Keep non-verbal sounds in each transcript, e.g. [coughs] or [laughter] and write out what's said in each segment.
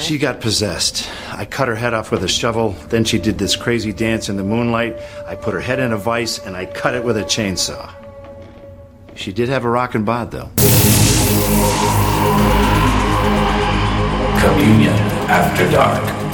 She got possessed. I cut her head off with a shovel. Then she did this crazy dance in the moonlight. I put her head in a vise and I cut it with a chainsaw. She did have a rockin' bod, though. Communion After Dark.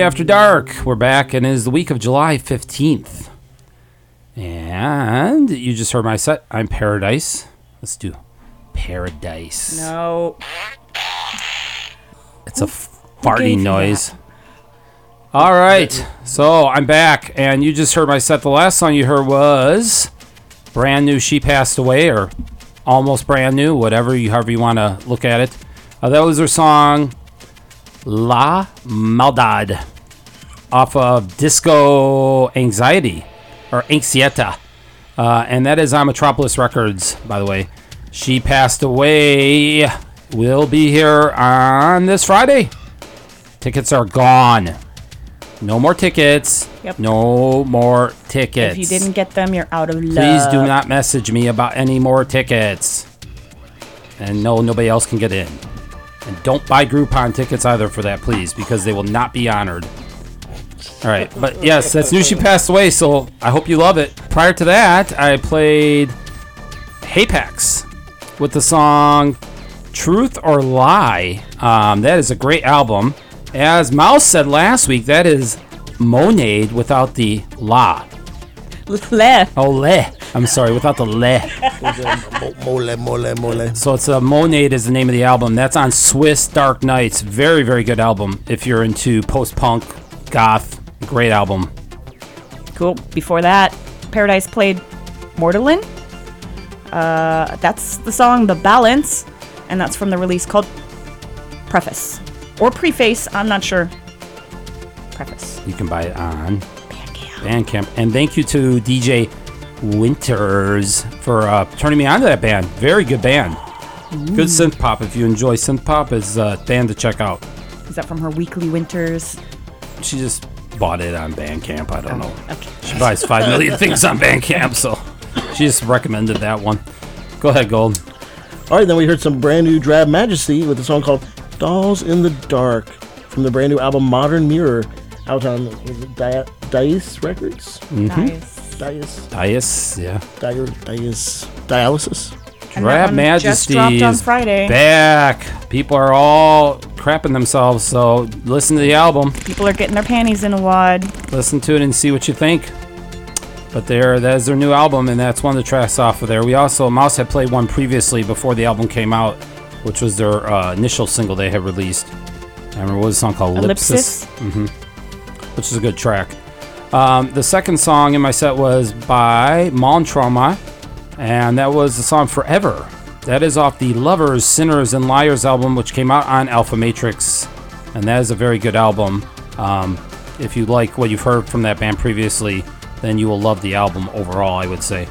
After Dark. We're back, and it is the week of July 15th. And you just heard my set. I'm Paradise. Let's do Paradise. No. It's a farty you noise. All right, so I'm back, and you just heard my set. The last song you heard was brand new. She Past Away, or almost brand new, whatever you, however you want to look at it. Uh, that was her song La Maldad off of Disco Anxiety or Anxieta, uh, and that is on Metropolis Records, by the way. She Past Away. We'll be here on this Friday. Tickets are gone. No more tickets. Yep. No more tickets. If you didn't get them, you're out of luck. Please do not message me about any more tickets. And no, nobody else can get in. And don't buy Groupon tickets either for that, please, because they will not be honored. All right, but yes, that's new. She Past Away, so I hope you love it. Prior to that, I played Hapax with the song "Truth or Lie." Um, that is a great album. As Mouse said last week, that is Monade without the la. Le. Oh, le. I'm sorry, without the le. Mole, mole, mole. So it's uh, Monade is the name of the album. That's on Swiss Dark Nights. Very, very good album. If you're into post-punk, goth, great album. Cool. Before that, Paradise played Mortalin. Uh, that's the song The Balance, and that's from the release called Preface. Or Preface, I'm not sure. Preface. You can buy it on Bandcamp. And thank you to DJ Winters for uh, turning me on to that band. Very good band. Good synth pop. If you enjoy synth pop, is a band to check out. Is that from her Weekly Winters? She just bought it on Bandcamp. I don't oh, know. Okay. She buys five million [laughs] things on Bandcamp, so she just recommended that one. Go ahead, Gold. All right, then we heard some brand new Drab Majesty with a song called Dolls in the Dark from the brand new album Modern Mirror out on was it Dia- Dice Records? Mm-hmm. Nice. Dice, Dias, yeah. Dia- Dice, Dialysis? And one just on Friday. back. People are all crapping themselves, so listen to the album, People are getting their panties in a wad. listen to it, and see what you think. But there, that is their new album, and that's one of the tracks off of there. We also Mouse had played one previously before the album came out, which was their uh, initial single they had released. I remember what was a song called Ellipsis. which is a good track. Um, the second song in my set was by Mondträume, and that was the song Forever. That is off the Lovers, Sinners, and Liars album, which came out on Alfa Matrix, and that is a very good album. Um, if you like what you've heard from that band previously, then you will love the album overall, I would say.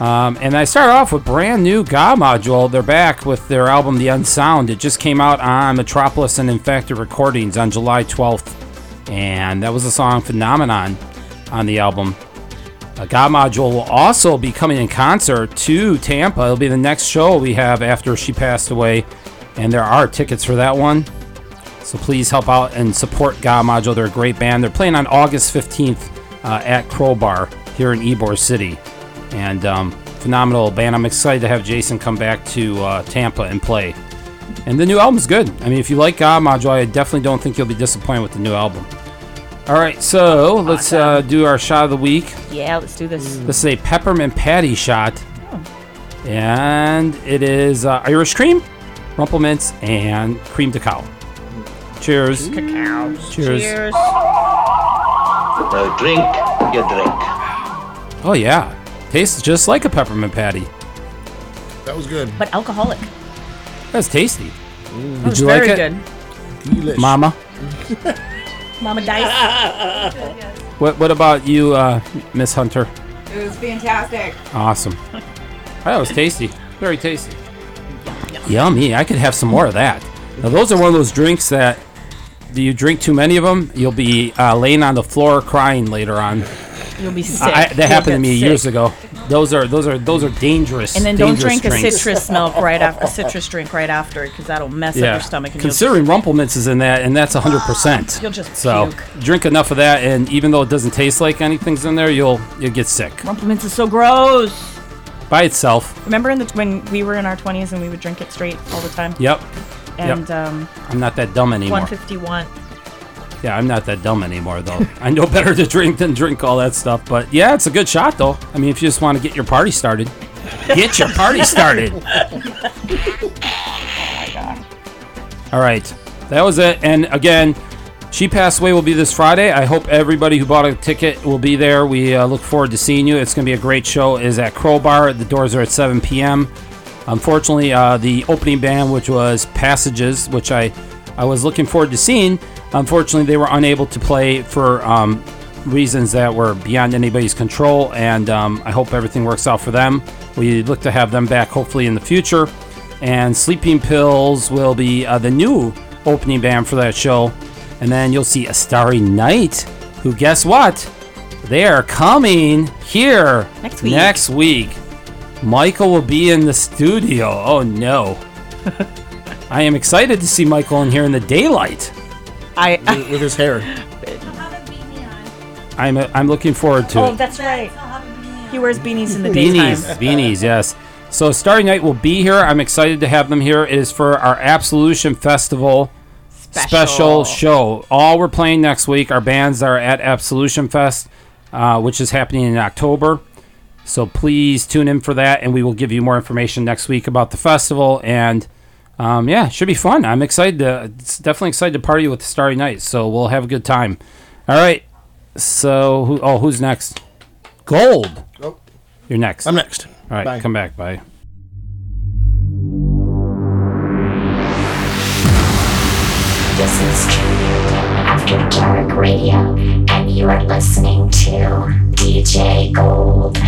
Um, and I start off with brand new God Module. They're back with their album The Unsound. It just came out on Metropolis and Infacted Recordings on July 12th. And that was the song Phenomenon on the album. God Module will also be coming in concert to Tampa. It'll be the next show we have after She Past Away. And there are tickets for that one. So please help out and support God Module. They're a great band. They're playing on August 15th uh, at Crowbar here in Ybor City. And um, phenomenal band. I'm excited to have Jason come back to uh, Tampa and play. And the new album's good. I mean, if you like God Module, I definitely don't think you'll be disappointed with the new album. All right, so let's uh, do our shot of the week. Yeah, let's do this. This is a peppermint patty shot. And it is uh, Irish cream, Rumple Minze, and cream de cow. Cheers. Cacao. Cheers. Cheers. Now drink your drink. Oh, yeah. Tastes just like a peppermint patty. That was good. But alcoholic. That's tasty. That Did was you very like it, good. Delish. Mama? [laughs] Mama Dice. [laughs] What, what about you, uh, Miss Hunter? It was fantastic. Awesome. [laughs] That was tasty. Very tasty. Yummy. I could have some more of that. Now, those are one of those drinks that do you drink too many of them, you'll be uh, laying on the floor crying later on. You'll be sick. I, that You'll happened to get me sick. years ago. Those are those are those are dangerous. And then don't dangerous drink a drinks. citrus milk [laughs] right after a citrus drink right after because that'll mess up your stomach. And considering Rumple Minze is in that, and that's hundred percent. [gasps] You'll just so puke. drink enough of that, and even though it doesn't taste like anything's in there, you'll you'll get sick Rumple Minze is so gross. by itself. Remember in the when we were in our 20s and we would drink it straight all the time. Yep, And um, I'm not that dumb anymore. 151. Yeah, I'm not that dumb anymore, though. [laughs] I know better to drink than drink all that stuff. But yeah, it's a good shot, though. I mean, if you just want to get your party started, get your party started. Oh my god. All right, that was it. And again, She Past Away will be this Friday. I hope everybody who bought a ticket will be there. We uh, look forward to seeing you. It's going to be a great show. It is at Crowbar. The doors are at 7 p.m. Unfortunately, uh, the opening band, which was Passages, which I, I was looking forward to seeing, unfortunately, they were unable to play for um, reasons that were beyond anybody's control. And um, I hope everything works out for them. We look to have them back hopefully in the future. And Sleeping Pills will be uh, the new opening band for that show. And then you'll see A Starry Night, who, guess what? They are coming here Next week. Next week. Michael will be in the studio. Oh no. [laughs] I am excited to see Michael in here in the daylight. I. with, with his hair. I'm I'm looking forward to oh, it. that's right. He wears beanies in the Beanies, daytime. beanies, yes. So Starry Night will be here. I'm excited to have them here. It is for our Absolution Festival special, show. All we're playing next week. Our bands are at Absolution Fest, uh, which is happening in October. So please tune in for that, and we will give you more information next week about the festival. And um, yeah, should be fun. I'm excited to. Definitely excited to party with Starry Night. So we'll have a good time. All right. So who? Oh, who's next? Gold. Oh. You're next. I'm next. All right, Bye. come back. Bye. This is True After Dark Radio, and you are listening to DJ Gold.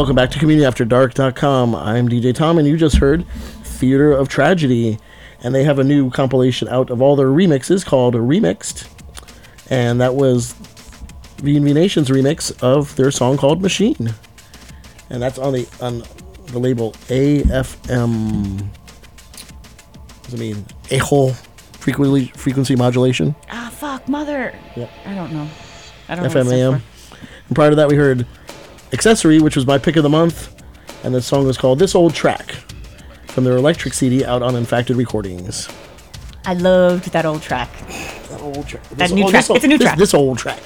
Welcome back to CommunionAfterDark.com. I'm DJ Tom, and you just heard Theatre of Tragedy, and they have a new compilation out of all their remixes called Remixed. and that was VNV Nation's remix of their song called Machine. And that's on the on the label AFM. What does it mean? Echo frequency frequency modulation. Ah, fuck, mother. Yep. I don't know. I don't know. what it stands FMAM. And prior to that, we heard Accessory, which was my pick of the month, and the song was called This Old Track from their Electric CD out on Infacted Recordings. I loved that old track. That old track. That new track. It's a new this, track. This old track.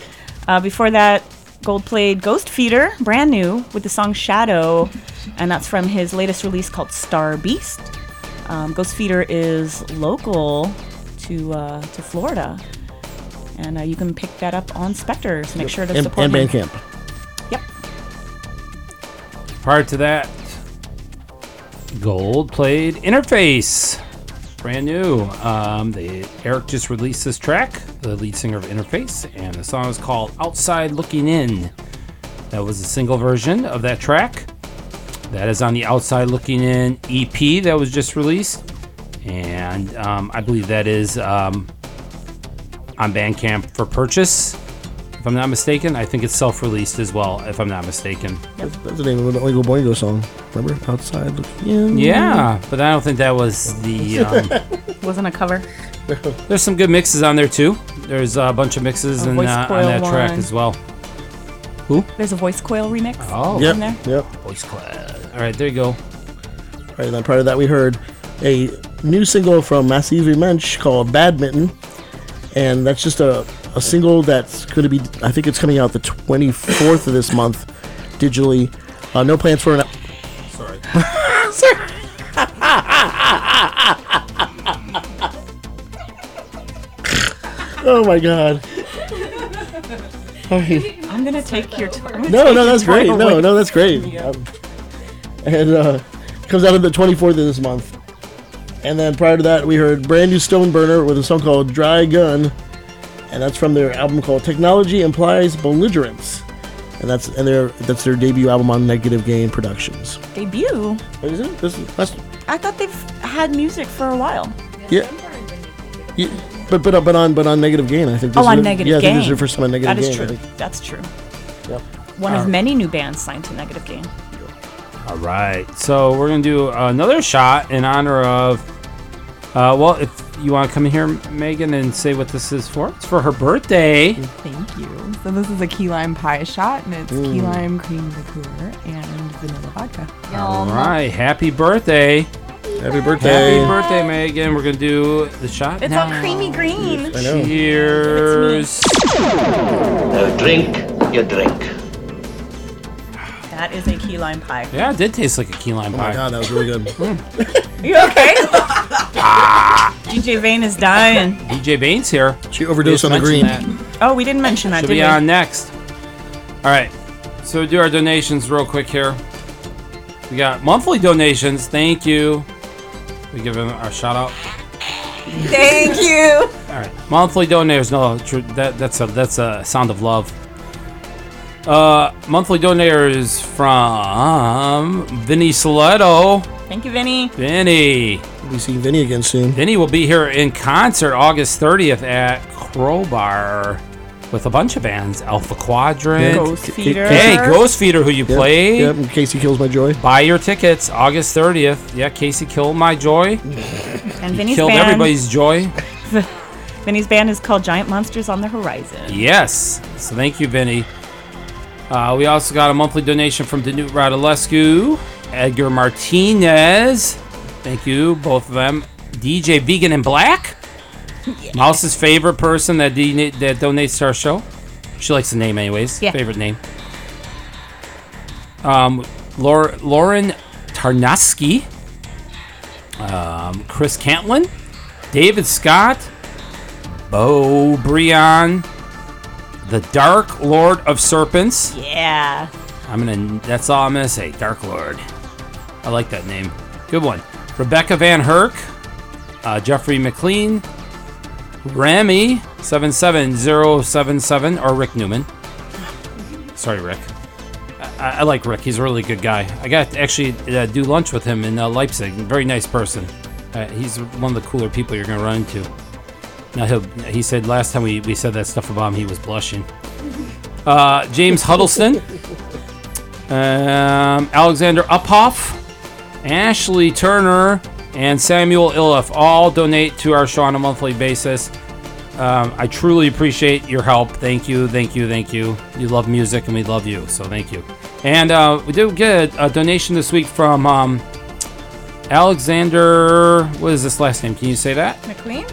Uh, before that, Gold played Ghost Feeder, brand new, with the song Shadow, and that's from his latest release called Star Beast. Um, Ghost Feeder is local to uh, to Florida, and uh, you can pick that up on Spectre. So make sure to support and him. Bandcamp. Prior to that, Gold played Interface. Brand new. Um, they, Eric just released this track, the lead singer of Interface, and the song is called Outside Looking In. That was a single version of that track. That is on the Outside Looking In EP that was just released. And um, I believe that is um, on Bandcamp for purchase, if I'm not mistaken. I think it's self released as well, if I'm not mistaken. That's, that's the name of the Oingo Boingo song. Remember? Outside looking in. Yeah, but I don't think that was the. [laughs] Um, Wasn't a cover. there's some good mixes on there too. There's a bunch of mixes A in, voice uh, on coil that track one. as well. Who? There's a voice coil remix. Oh, Yep. in there. Yep. voice class. All right, there you go. All right, and then prior to that, we heard a new single from Massive Mensch called Badminton. And that's just a, a single that's going to be, I think it's coming out the 24th of this month digitally. Uh, no plans for an. Sorry. [laughs] [laughs] Oh my god. Sorry. I'm gonna take your. T- I'm gonna No, no, that's great. No, no, that's great. Um, and uh, comes out on the 24th of this month. And then prior to that, we heard brand new Stoneburner with a song called Dry Gun, and that's from their album called Technology Implies Belligerence, and that's and their that's their debut album on Negative Gain Productions. Debut. What is it? This is, that's, I thought they've had music for a while. yeah. yeah. But but uh, but on but on Negative Gain, I think. This Oh, on is, Negative yeah, I think Gain. this is their first time on Negative That is Gain. I true. That's true. Yep. One of many new bands signed to Negative Gain. All right, so we're gonna do another shot in honor of. Uh, well, if you want to come in here, Megan, and say what this is for, it's for her birthday. Thank you. So this is a key lime pie shot, and it's key lime cream liqueur and vanilla vodka. All right, happy birthday. Happy birthday. Happy birthday, Megan. We're gonna do the shot It's now. all creamy green. Cheers. Now drink your drink. That is a key lime pie. Yeah, it did taste like a key lime pie. Oh my god, that was really good. You okay? [laughs] DJ Vane is dying. DJ Baines here. She overdosed on the green. that. Oh, we didn't mention that, Should did be we? on next. All right. So we do our donations real quick here. We got monthly donations. Thank you. We give them our shout out. Thank you. All right. Monthly donators. No, tr- that that's a that's a sound of love. Uh, monthly donators from Vinny Soletto. Thank you, Vinny. Vinny. We'll be seeing Vinny again soon. Vinny will be here in concert August 30th at Crowbar with a bunch of bands. Alpha Quadrant. Ghost Feeder. Hey, Ghost Feeder, who you Yep, played. Yep, Casey kills my joy. Buy your tickets August 30th. Yeah, Casey killed my joy. [laughs] And Vinny's Killed band. everybody's joy. [laughs] Vinny's band is called Giant Monsters on the Horizon. Yes. So thank you, Vinny. Uh, we also got a monthly donation from Danute Radulescu, Edgar Martinez. Thank you, both of them. DJ Vegan and Black. Mouse's favorite person that de- that donates to our show. She likes the name, anyways. Yeah. Favorite name. Um, Laur- Lauren Tarnowski. Um, Chris Cantlin. David Scott. Bo Brion. The Dark Lord of Serpents. Yeah. I'm gonna. That's all I'm gonna say. Dark Lord. I like that name. Good one. Rebecca Van Herk, uh, Jeffrey McLean, Rami seven seven zero seven seven, or Rick Newman. Sorry, Rick. I, I like Rick. He's a really good guy. I got to actually uh, do lunch with him in uh, Leipzig. Very nice person. Uh, he's one of the cooler people you're gonna run into. Now he'll, he said last time we, we said that stuff about him, he was blushing. Uh, James Huddleston, [laughs] um, Alexander Uphoff, Ashley Turner, and Samuel Iliff all donate to our show on a monthly basis. Um, I truly appreciate your help. Thank you, thank you, thank you. You love music, and we love you, so thank you. And uh, we did get a donation this week from um, Alexander. What is this last name? Can you say that? McQueen?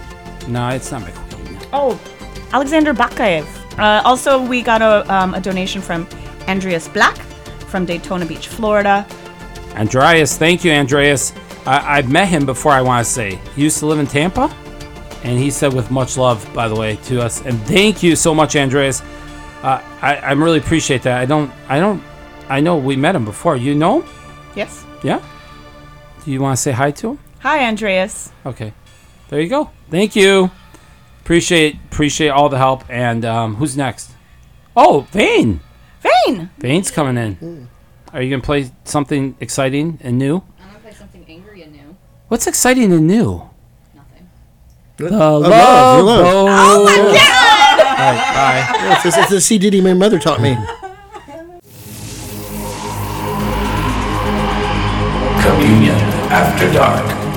No, it's not McQueen. Oh, Alexander Bakayev. Uh, also, we got a, um, a donation from Andreas Black from Daytona Beach, Florida. Andreas, thank you, Andreas. I, I've met him before, I want to say. He used to live in Tampa, and he said with much love, by the way, to us. And thank you so much, Andreas. Uh, I, I really appreciate that. I don't, I don't, I know we met him before. You know him? Yes. Yeah? Do you want to say hi to him? Hi, Andreas. Okay. There you go. Thank you. Appreciate appreciate all the help. And um, who's next? Oh, Vane. Vane. Vane's coming in. Are you gonna play something exciting and new? I'm gonna play something angry and new. What's exciting and new? Nothing. The love, love, love. Oh, oh my god! All right, bye. Yes, it's, it's the C Diddy my mother taught me. Communion After Dark.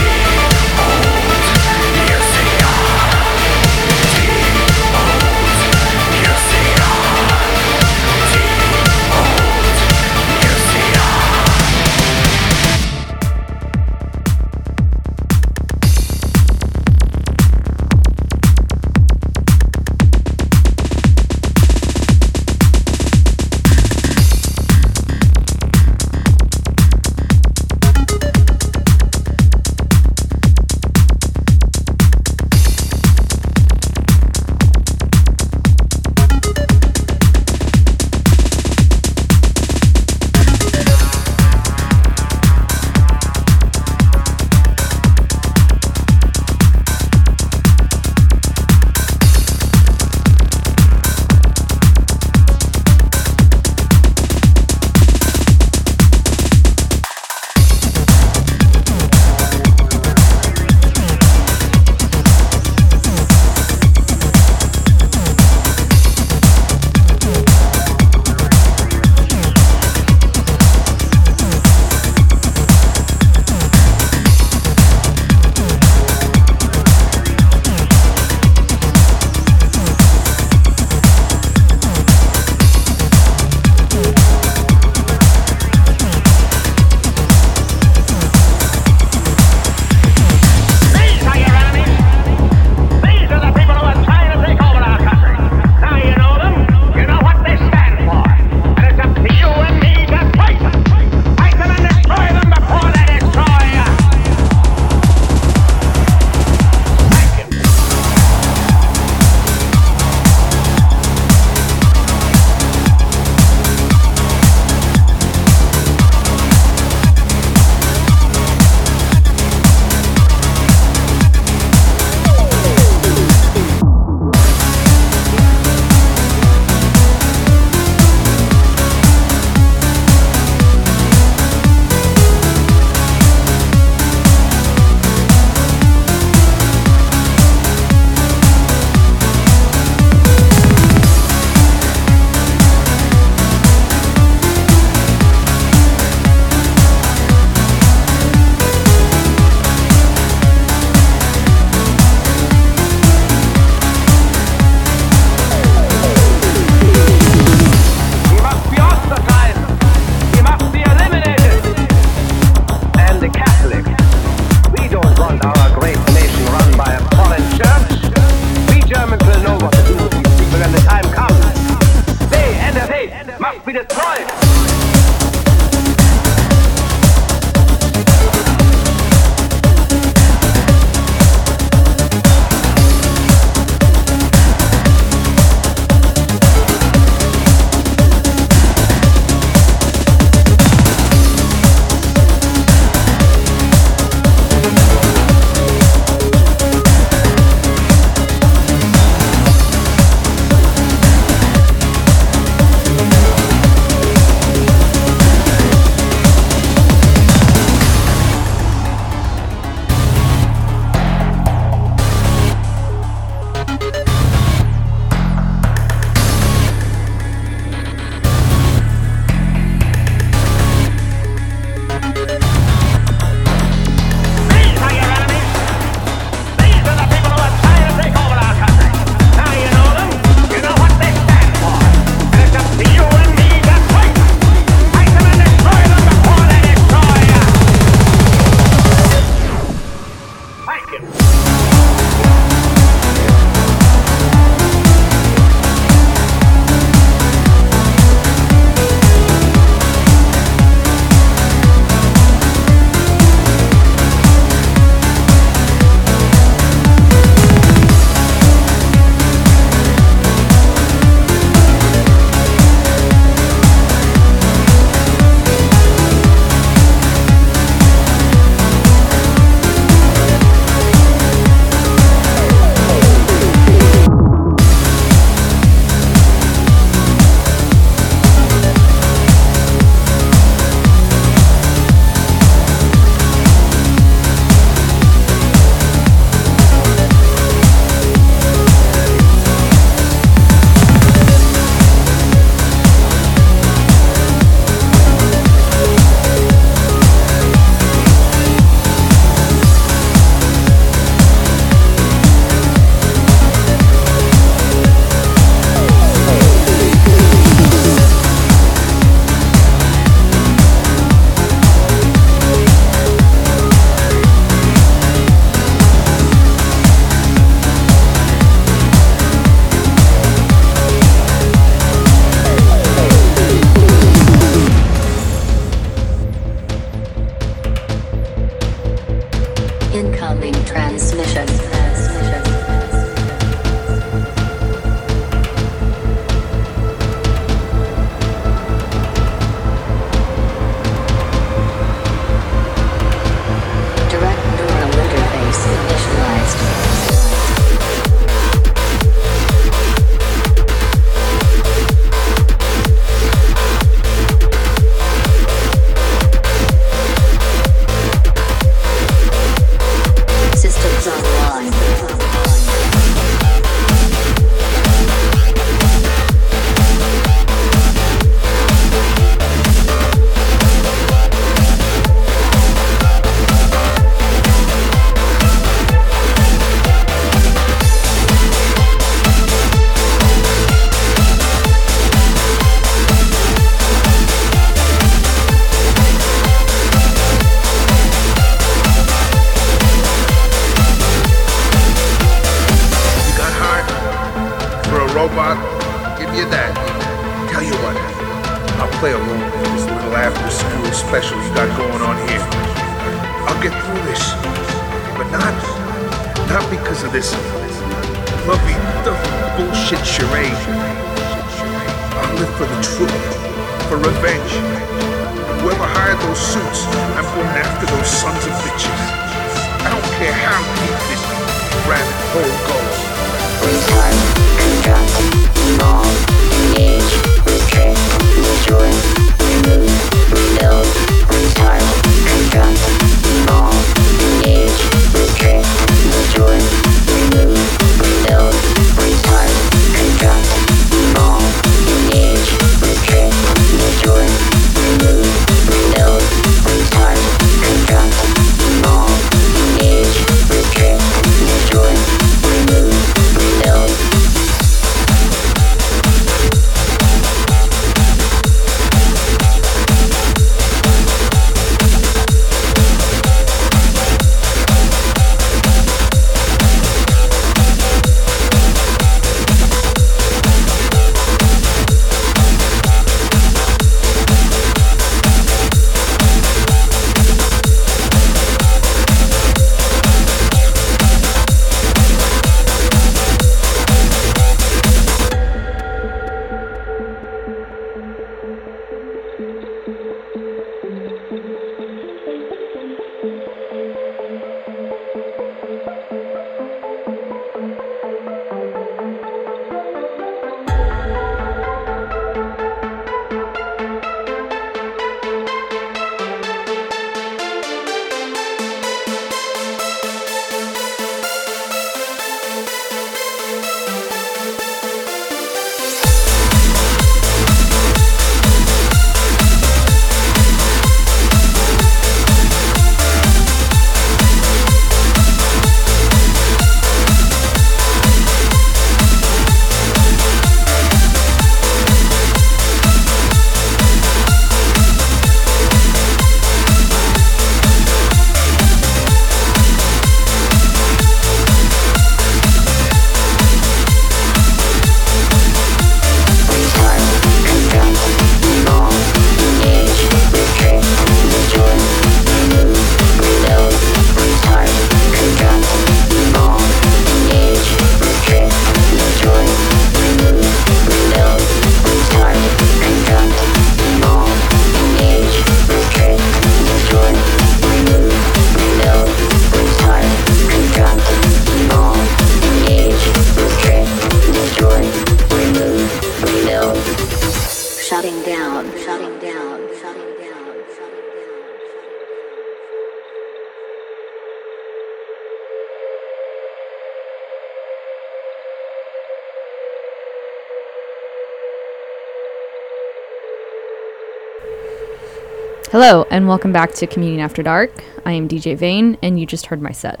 Hello, and welcome back to Communion After Dark. I am DJ Vane, and you just heard my set.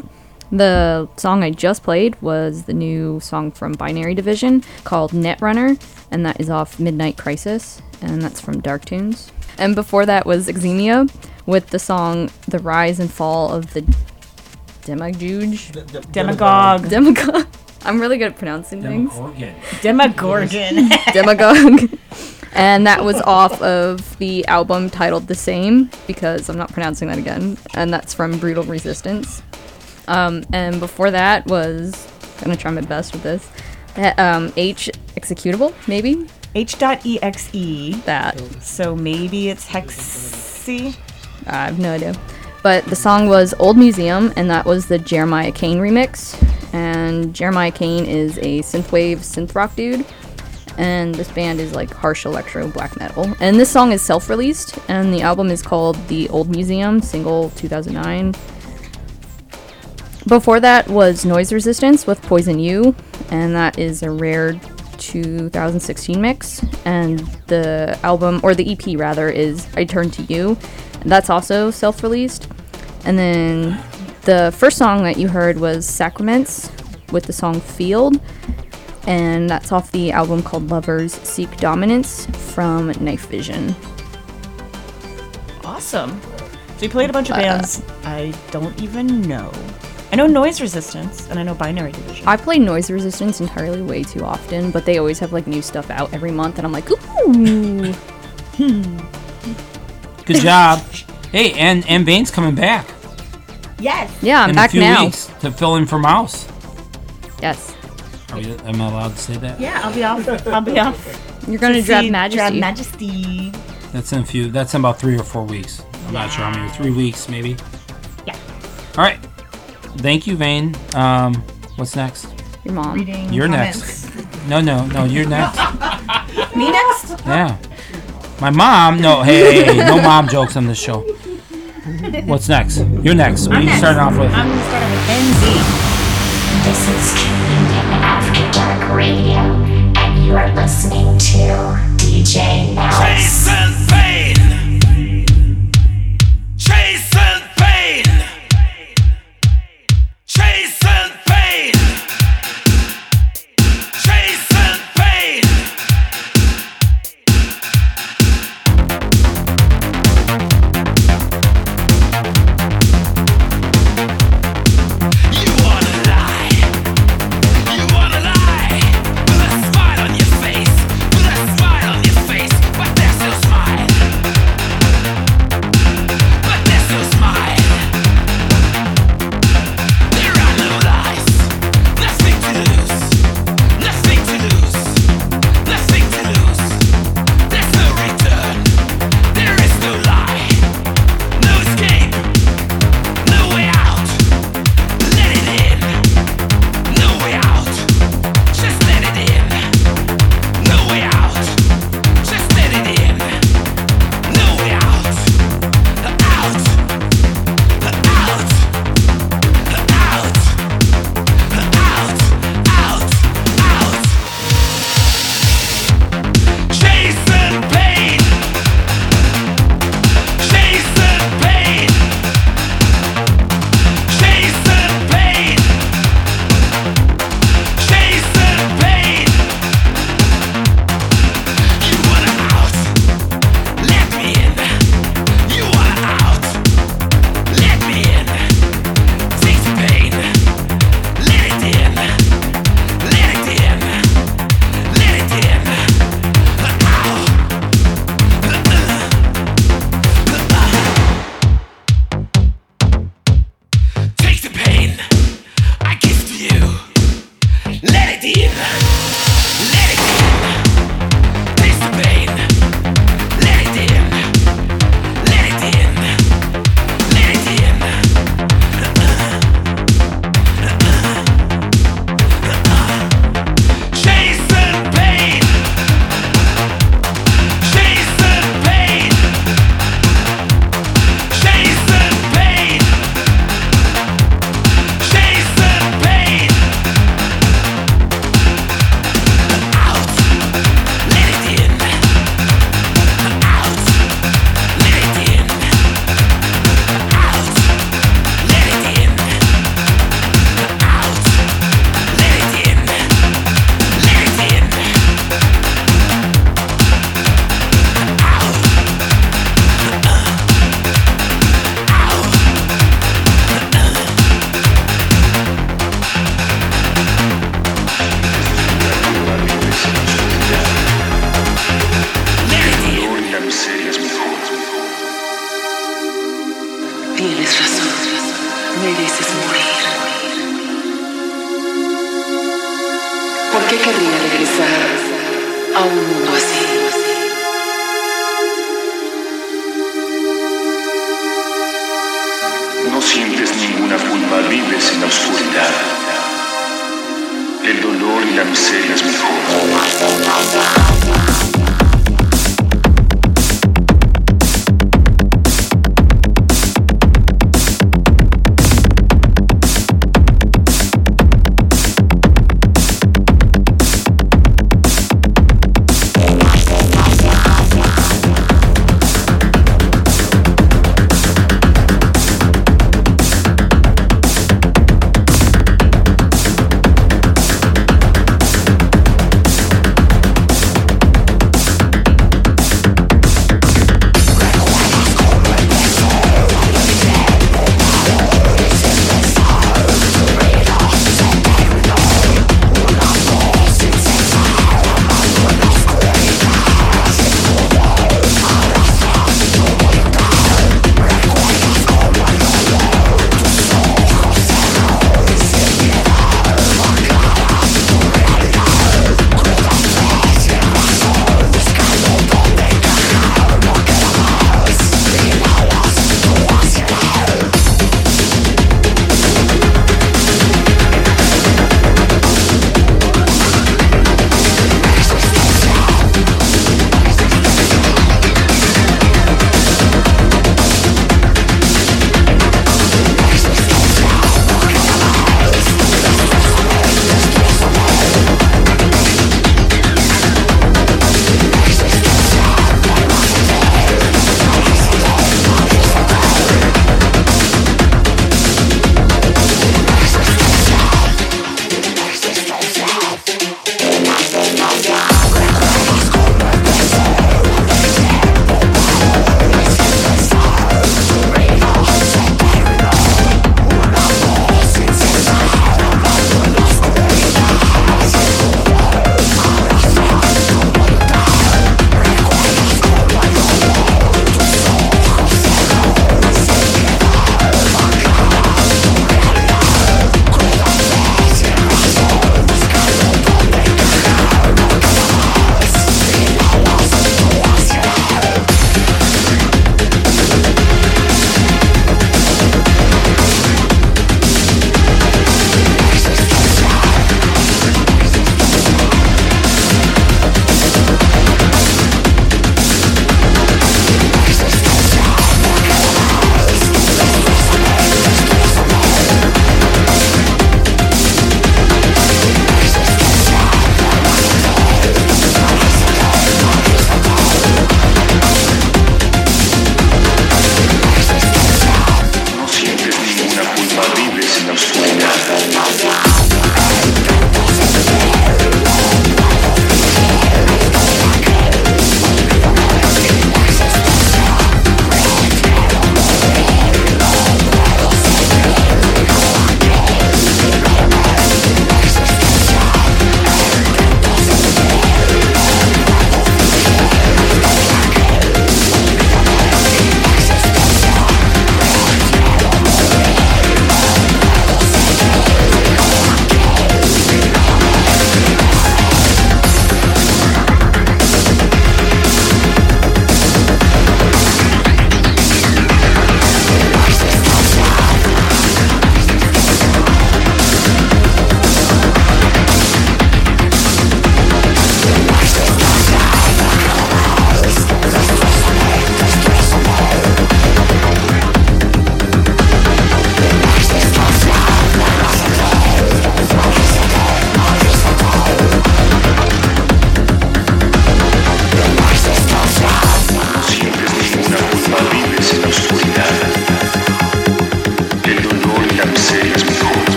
The song I just played was the new song from Binary Division called Netrunner, and that is off Midnight Crisis, and that's from Dark Tunes. And before that was Exemia with the song The Rise and Fall of the Demagogue. Demagogue. Demagogue. [laughs] I'm really good at pronouncing things. Demogorgon. Demagogue. [laughs] and that was off of the album titled The Same, because I'm not pronouncing that again. And that's from Brutal Resistance. Um, and before that was, gonna try my best with this, uh, um, H executable, maybe? H.exe. That. So maybe it's hexy. I have no idea. But the song was Old Museum, and that was the Jeremiah Kane remix. And Jeremiah Kane is a synthwave synth rock dude. And this band is like harsh electro black metal. And this song is self released, and the album is called The Old Museum, single 2009. Before that was Noise Resistance with Poison You, and that is a rare 2016 mix. And the album, or the EP rather, is I Turn to You. And that's also self released. And then the first song that you heard was Sacraments with the song Field. And that's off the album called Lovers Seek Dominance from Knife Vision. Awesome. So you played a bunch of Uh, bands I don't even know. I know noise resistance and I know binary division. I play Noise Resistance entirely way too often, but they always have like new stuff out every month, and I'm like, ooh. Good job. hey, and and Bane's coming back Yes. Yeah, I'm in back a few now. weeks to fill in for Mouse. Yes. Are you, am I allowed to say that? Yeah, I'll be off. I'll be off. You're gonna To drop see Majesty. Drab Majesty. That's in a few. That's in about three or four weeks. I'm not sure how many. Three weeks, maybe. Yeah. All right. Thank you, Vane. Um, what's next? Your mom. Reading You're comments. next. No, no, no. You're next. [laughs] Me next? Yeah. My mom. No. Hey, hey, hey, no mom jokes on this show. [laughs] What's next? You're next. What are I'm you next. starting off with? I'm starting off with NZ. This is Communion After Dark Radio, and you are listening to DJ Mouse. Chasing Pain.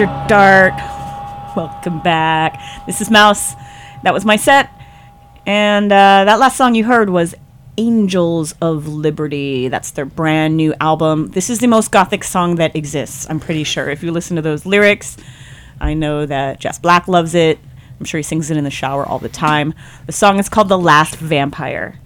After Dark. Welcome back. This is Mouse. That was my set. And uh, that last song you heard was Angels of Liberty. That's their brand new album. This is the most gothic song that exists, I'm pretty sure. If you listen to those lyrics, I know that Jess Black loves it. I'm sure he sings it in the shower all the time. The song is called The Last Vampire.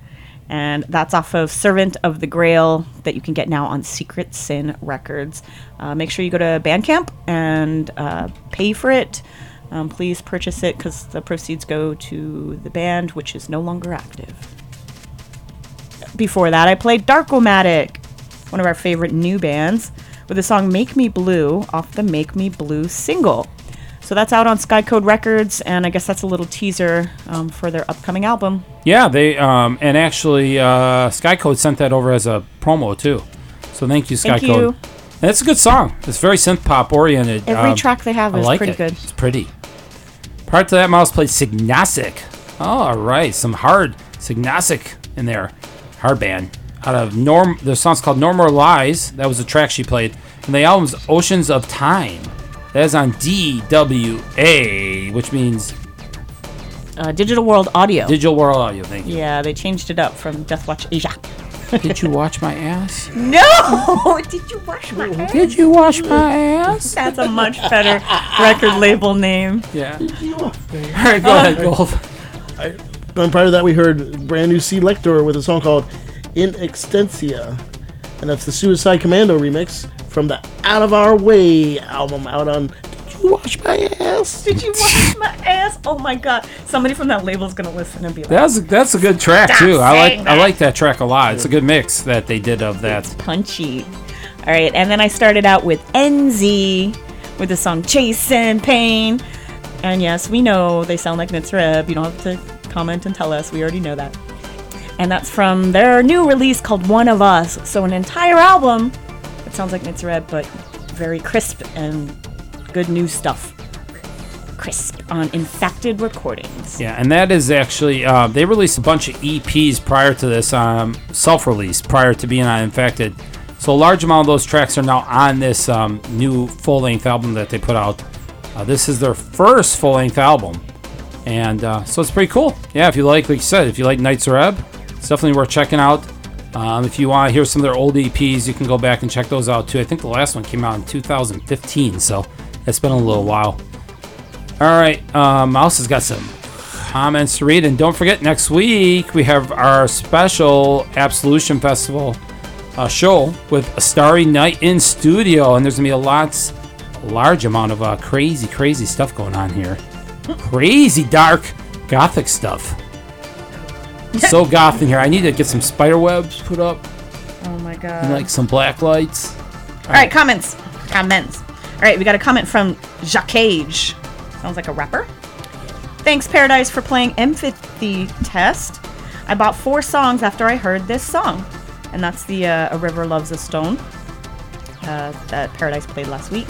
And that's off of Servant of the Grail that you can get now on Secret Sin Records. Uh, make sure you go to Bandcamp and uh, pay for it. Um, please purchase it because the proceeds go to the band, which is no longer active. Before that, I played Darkomatic, one of our favorite new bands, with the song Make Me Blue off the Make Me Blue single. So that's out on Skycode Records, and I guess that's a little teaser um, for their upcoming album. Yeah, they um, and actually uh, Skycode sent that over as a promo too. So thank you, Skycode. Thank you. And it's a good song. It's very synth pop oriented. Every Um, track they have I is like pretty it. good. It's pretty. Part to that, Mouse played Signasic. Oh, all right, some hard Signasic in there. Hard band out of Norm. The song's called No More Lies. That was the track she played. And the album's Oceans of Time. That is on DWA, which means Uh, Digital World Audio. Digital World Audio. Thank you. yeah, they changed it up from Death Watch Asia. Did you [laughs] watch my ass? No! [laughs] Did you wash my ass? Did you wash my [laughs] ass? That's a much better record label name. Yeah. All right, go ahead, Gold. And prior to that, we heard brand new C-Lekktor with a song called In Extensia. And that's the Suicide Commando remix from the Out of Our Way album out on Did You Wash My Ass? Did you wash my ass? Oh my god. Somebody from that label is going to listen and be like, That's that's a good track Stop too. I like saying I that. like that track a lot. It's a good mix that they did of that. punchy. All right, and then I started out with NZ with the song Chasing Pain. And yes, we know they sound like Nitzer Ebb. You don't have to comment and tell us. We already know that. And that's from their new release called One of Us. So an entire album that sounds like Nitzer Ebb, but very crisp and good new stuff. Crisp on Infected Recordings. Yeah, and that is actually uh, they released a bunch of EPs prior to this, um, self-release prior to being on Infected. So a large amount of those tracks are now on this um, new full-length album that they put out. Uh, this is their first full-length album, and uh, so it's pretty cool. Yeah, if you like, like you said, if you like Nitzer Ebb, it's definitely worth checking out. Um, if you want to hear some of their old EPs, you can go back and check those out too. I think the last one came out in 2015, so it's been a little while. All right, uh, Mouse has got some comments to read, and don't forget next week we have our special Absolution Festival uh, show with a Starry Night in studio, and there's gonna be a lots, large amount of uh, crazy, crazy stuff going on here. Crazy dark gothic stuff. [laughs] so goth in here. I need to get some spider webs put up Oh my god. and like some black lights. All right, comments. Comments. All right, we got a comment from Jacquage. Sounds like a rapper. Thanks, Paradise, for playing Empathy Test. I bought four songs after I heard this song, and that's the uh, A River Loves a Stone uh, that Paradise played last week.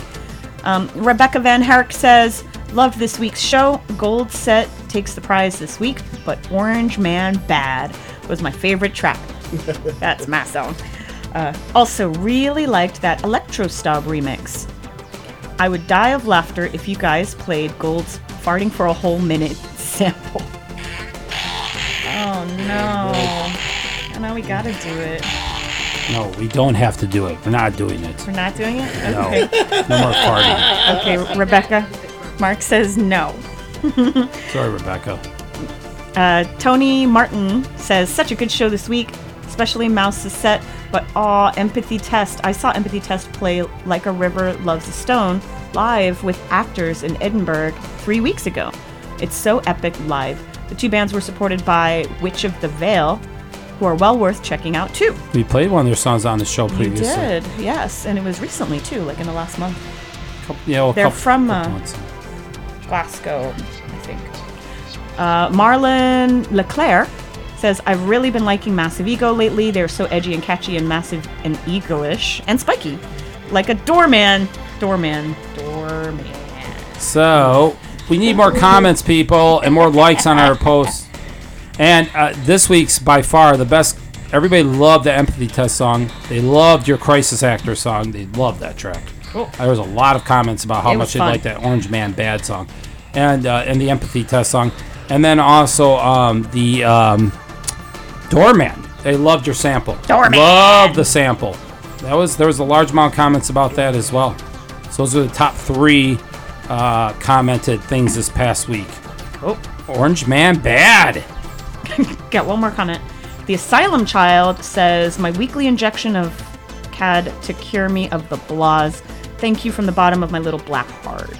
Um, Rebecca Van Herk says, Loved this week's show. Gold Set takes the prize this week, but Orange Man Bad was my favorite track. [laughs] That's my song. Uh, also, really liked that Electro Stab remix. I would die of laughter if you guys played Gold's Farting for a Whole Minute sample. Oh no. Oh, now we gotta do it. No, we don't have to do it. We're not doing it. We're not doing it? No. Okay. No more farting. Okay, Rebecca. Mark says no. [laughs] Sorry, Rebecca. Uh, Tony Martin says, such a good show this week, especially Mouse's set, but aw, Empathy Test. I saw Empathy Test play Like a River Loves a Stone live with actors in Edinburgh three weeks ago. It's so epic live. The two bands were supported by Witch of the Vale, who are well worth checking out too. We played one of their songs on the show You previously. did, yes, and it was recently too, like in the last month. Yeah, well, They're couple- from couple uh. Glasgow. Uh, Marlon Leclerc says, I've really been liking Massive Ego lately. They're so edgy and catchy and massive and ego-ish and spiky. Like a doorman. Doorman. Doorman. So we need more comments, people, and more likes on our posts. And uh, this week's by far the best. Everybody loved the empathy test song. They loved your crisis actor song. They loved that track. There was a lot of comments about how It much they liked that Orange Man Bad song, and uh, and the Empathy Test song, and then also um, the um, Doorman. They loved your sample. Doorman. Loved the sample. That was there was a large amount of comments about that as well. So those are the top three uh, commented things this past week. Oh. Orange Man Bad. [laughs] Got one more comment. The Asylum Child says, My weekly injection of CAD to cure me of the blahs. Thank you from the bottom of my little black heart.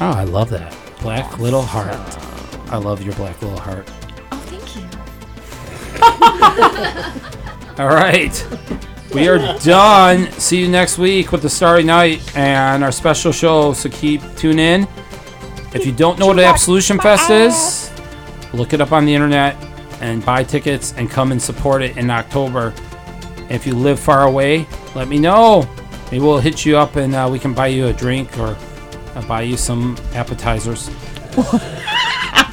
Oh, I love that. Black Little Heart. I love your Black Little Heart. Oh, thank you. [laughs] All right. We are done. See you next week with the Starry Night and our special show. So keep tune in. If you don't know what Absolution Fest is, look it up on the internet and buy tickets and come and support it in October. If you live far away, let me know. Maybe we'll hit you up and uh, we can buy you a drink or uh, buy you some appetizers. [laughs]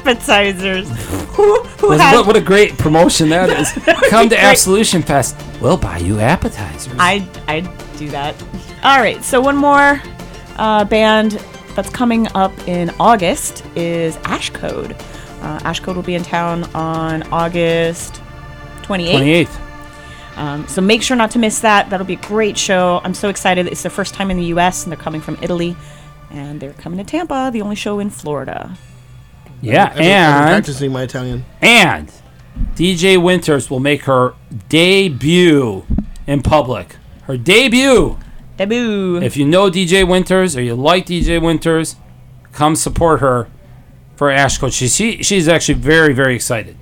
Appetizers. [laughs] who who What- has, what, what a great promotion that [laughs] is. Come to Great. Absolution Fest. We'll buy you appetizers. I I do that. All right, so one more uh, band that's coming up in August is Ashcode. Uh, Ashcode will be in town on August 28th. 28th. Um, so make sure not to miss that. That'll be a great show. I'm so excited. It's their first time in the U.S. and they're coming from Italy, and they're coming to Tampa, the only show in Florida. Yeah, I've been- I've been and practicing my Italian. and DJ Winters will make her debut in public. Her debut. Debut. If you know DJ Winters or you like DJ Winters, come support her for Ashcode. She, she she's actually very very excited.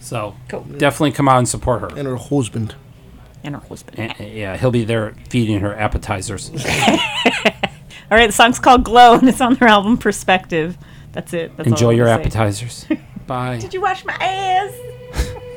So definitely come out and support her. And her husband. And her husband. And- yeah, he'll be there feeding her appetizers. [laughs] All right, the song's called Glow, and it's on their album Perspective. That's it. That's Enjoy I'm your appetizers. [laughs] Bye. Did you wash my ass? [laughs]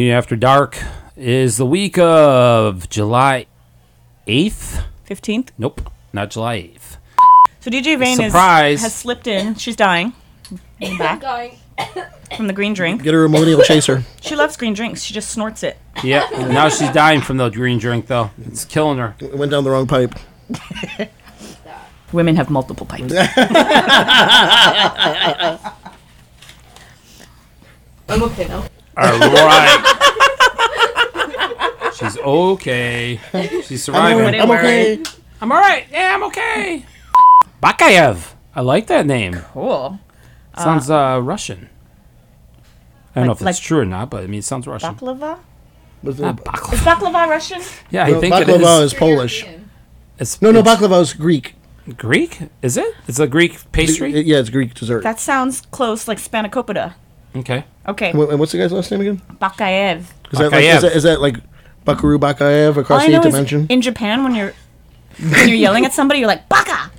Communion After Dark is the week of July 8th. 15th. Nope, not July 8th. So DJ Vane is, Surprise. has slipped in. She's dying. In the back. [coughs] From the green drink. Get her a millennial chaser. [coughs] She loves green drinks. She just snorts it. Yeah, now she's dying from the green drink, though. It's killing her. It went down the wrong pipe. [laughs] Women have multiple pipes. [laughs] [laughs] I'm okay now. All right. She's okay. She's surviving. I'm okay. I'm all right. Yeah, I'm okay. Bakayev. I like that name. Cool. Sounds uh, Russian. I don't know Like- if it's true or not, but I mean, it sounds Russian. Baklava? Was Ah, it- baklava. Is baklava Russian? Yeah, I No, think it baklava is. is Polish. It's, No, no, it's baklava is Greek. Greek? Is it? It's a Greek pastry. It- yeah, it's Greek dessert. That sounds close, like spanakopita. Okay. Okay. Wh- and what's the guy's last name again? Bakayev. Is that, like, is, that, is that like Buckaroo Bakayev All across I the know eighth is dimension? in Japan, when you're when you're yelling at somebody, you're like Baka.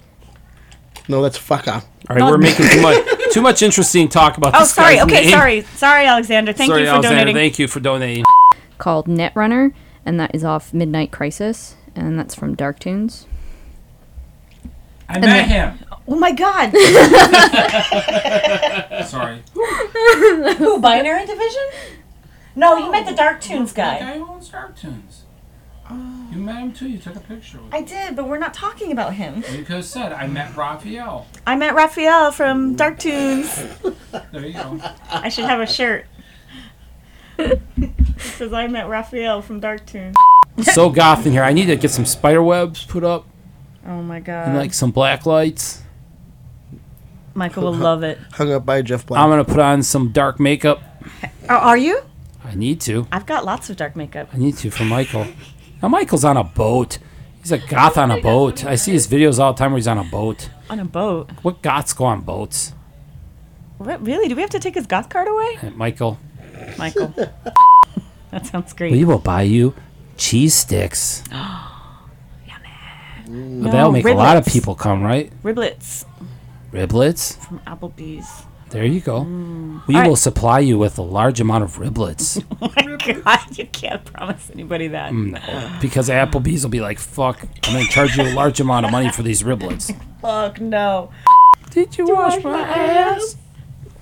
No, that's Faka. All right, we're making too much too much interesting talk about [laughs] Oh, this sorry. guy's Okay, name. sorry, sorry, Alexander. Thank Sorry, you for Alexander, donating. Thank you for donating. Called Netrunner, and that is off Midnight Crisis, and that's from Dark Tunes. I And met him. Oh my God. [laughs] Sorry. Who? Binary Division? No, you met the Dark Tunes guy. guy who owns Dark Tunes. You met him too. You took a picture with I did, but we're not talking about him. You could have said, I met Raphael. I met Raphael from Dark Tunes. There you go. I should have a shirt. it says I met Raphael from Dark Tunes. so goth in here. I need to get some spider webs put up Oh my god. and like some black lights. Michael will love it. Hung up by Jeff Black. I'm gonna put on some dark makeup. Are, are you? I need to. I've got lots of dark makeup. I need to for Michael. Now Michael's on a boat. He's a goth on a boat. I see his videos all the time where he's on a boat. On a boat. What goths go on boats? What, really? Do we have to take his goth card away? Hey, Michael, Michael. [laughs] that sounds great. we will buy you cheese sticks. [gasps] No, But that'll make a lot of people come, right? Riblets Riblets. from Applebee's. There you go. Mm. We All will right. supply you with a large amount of riblets. [laughs] Oh my god, you can't promise anybody that. No, because Applebee's will be like, "Fuck, I'm gonna charge you a large amount of money for these riblets." [laughs] Fuck no. Did you wash my ass?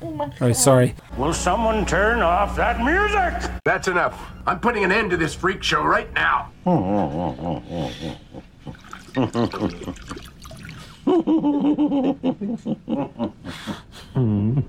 Oh my god. All right, sorry. Will someone turn off that music? That's enough. I'm putting an end to this freak show right now. [laughs] うん。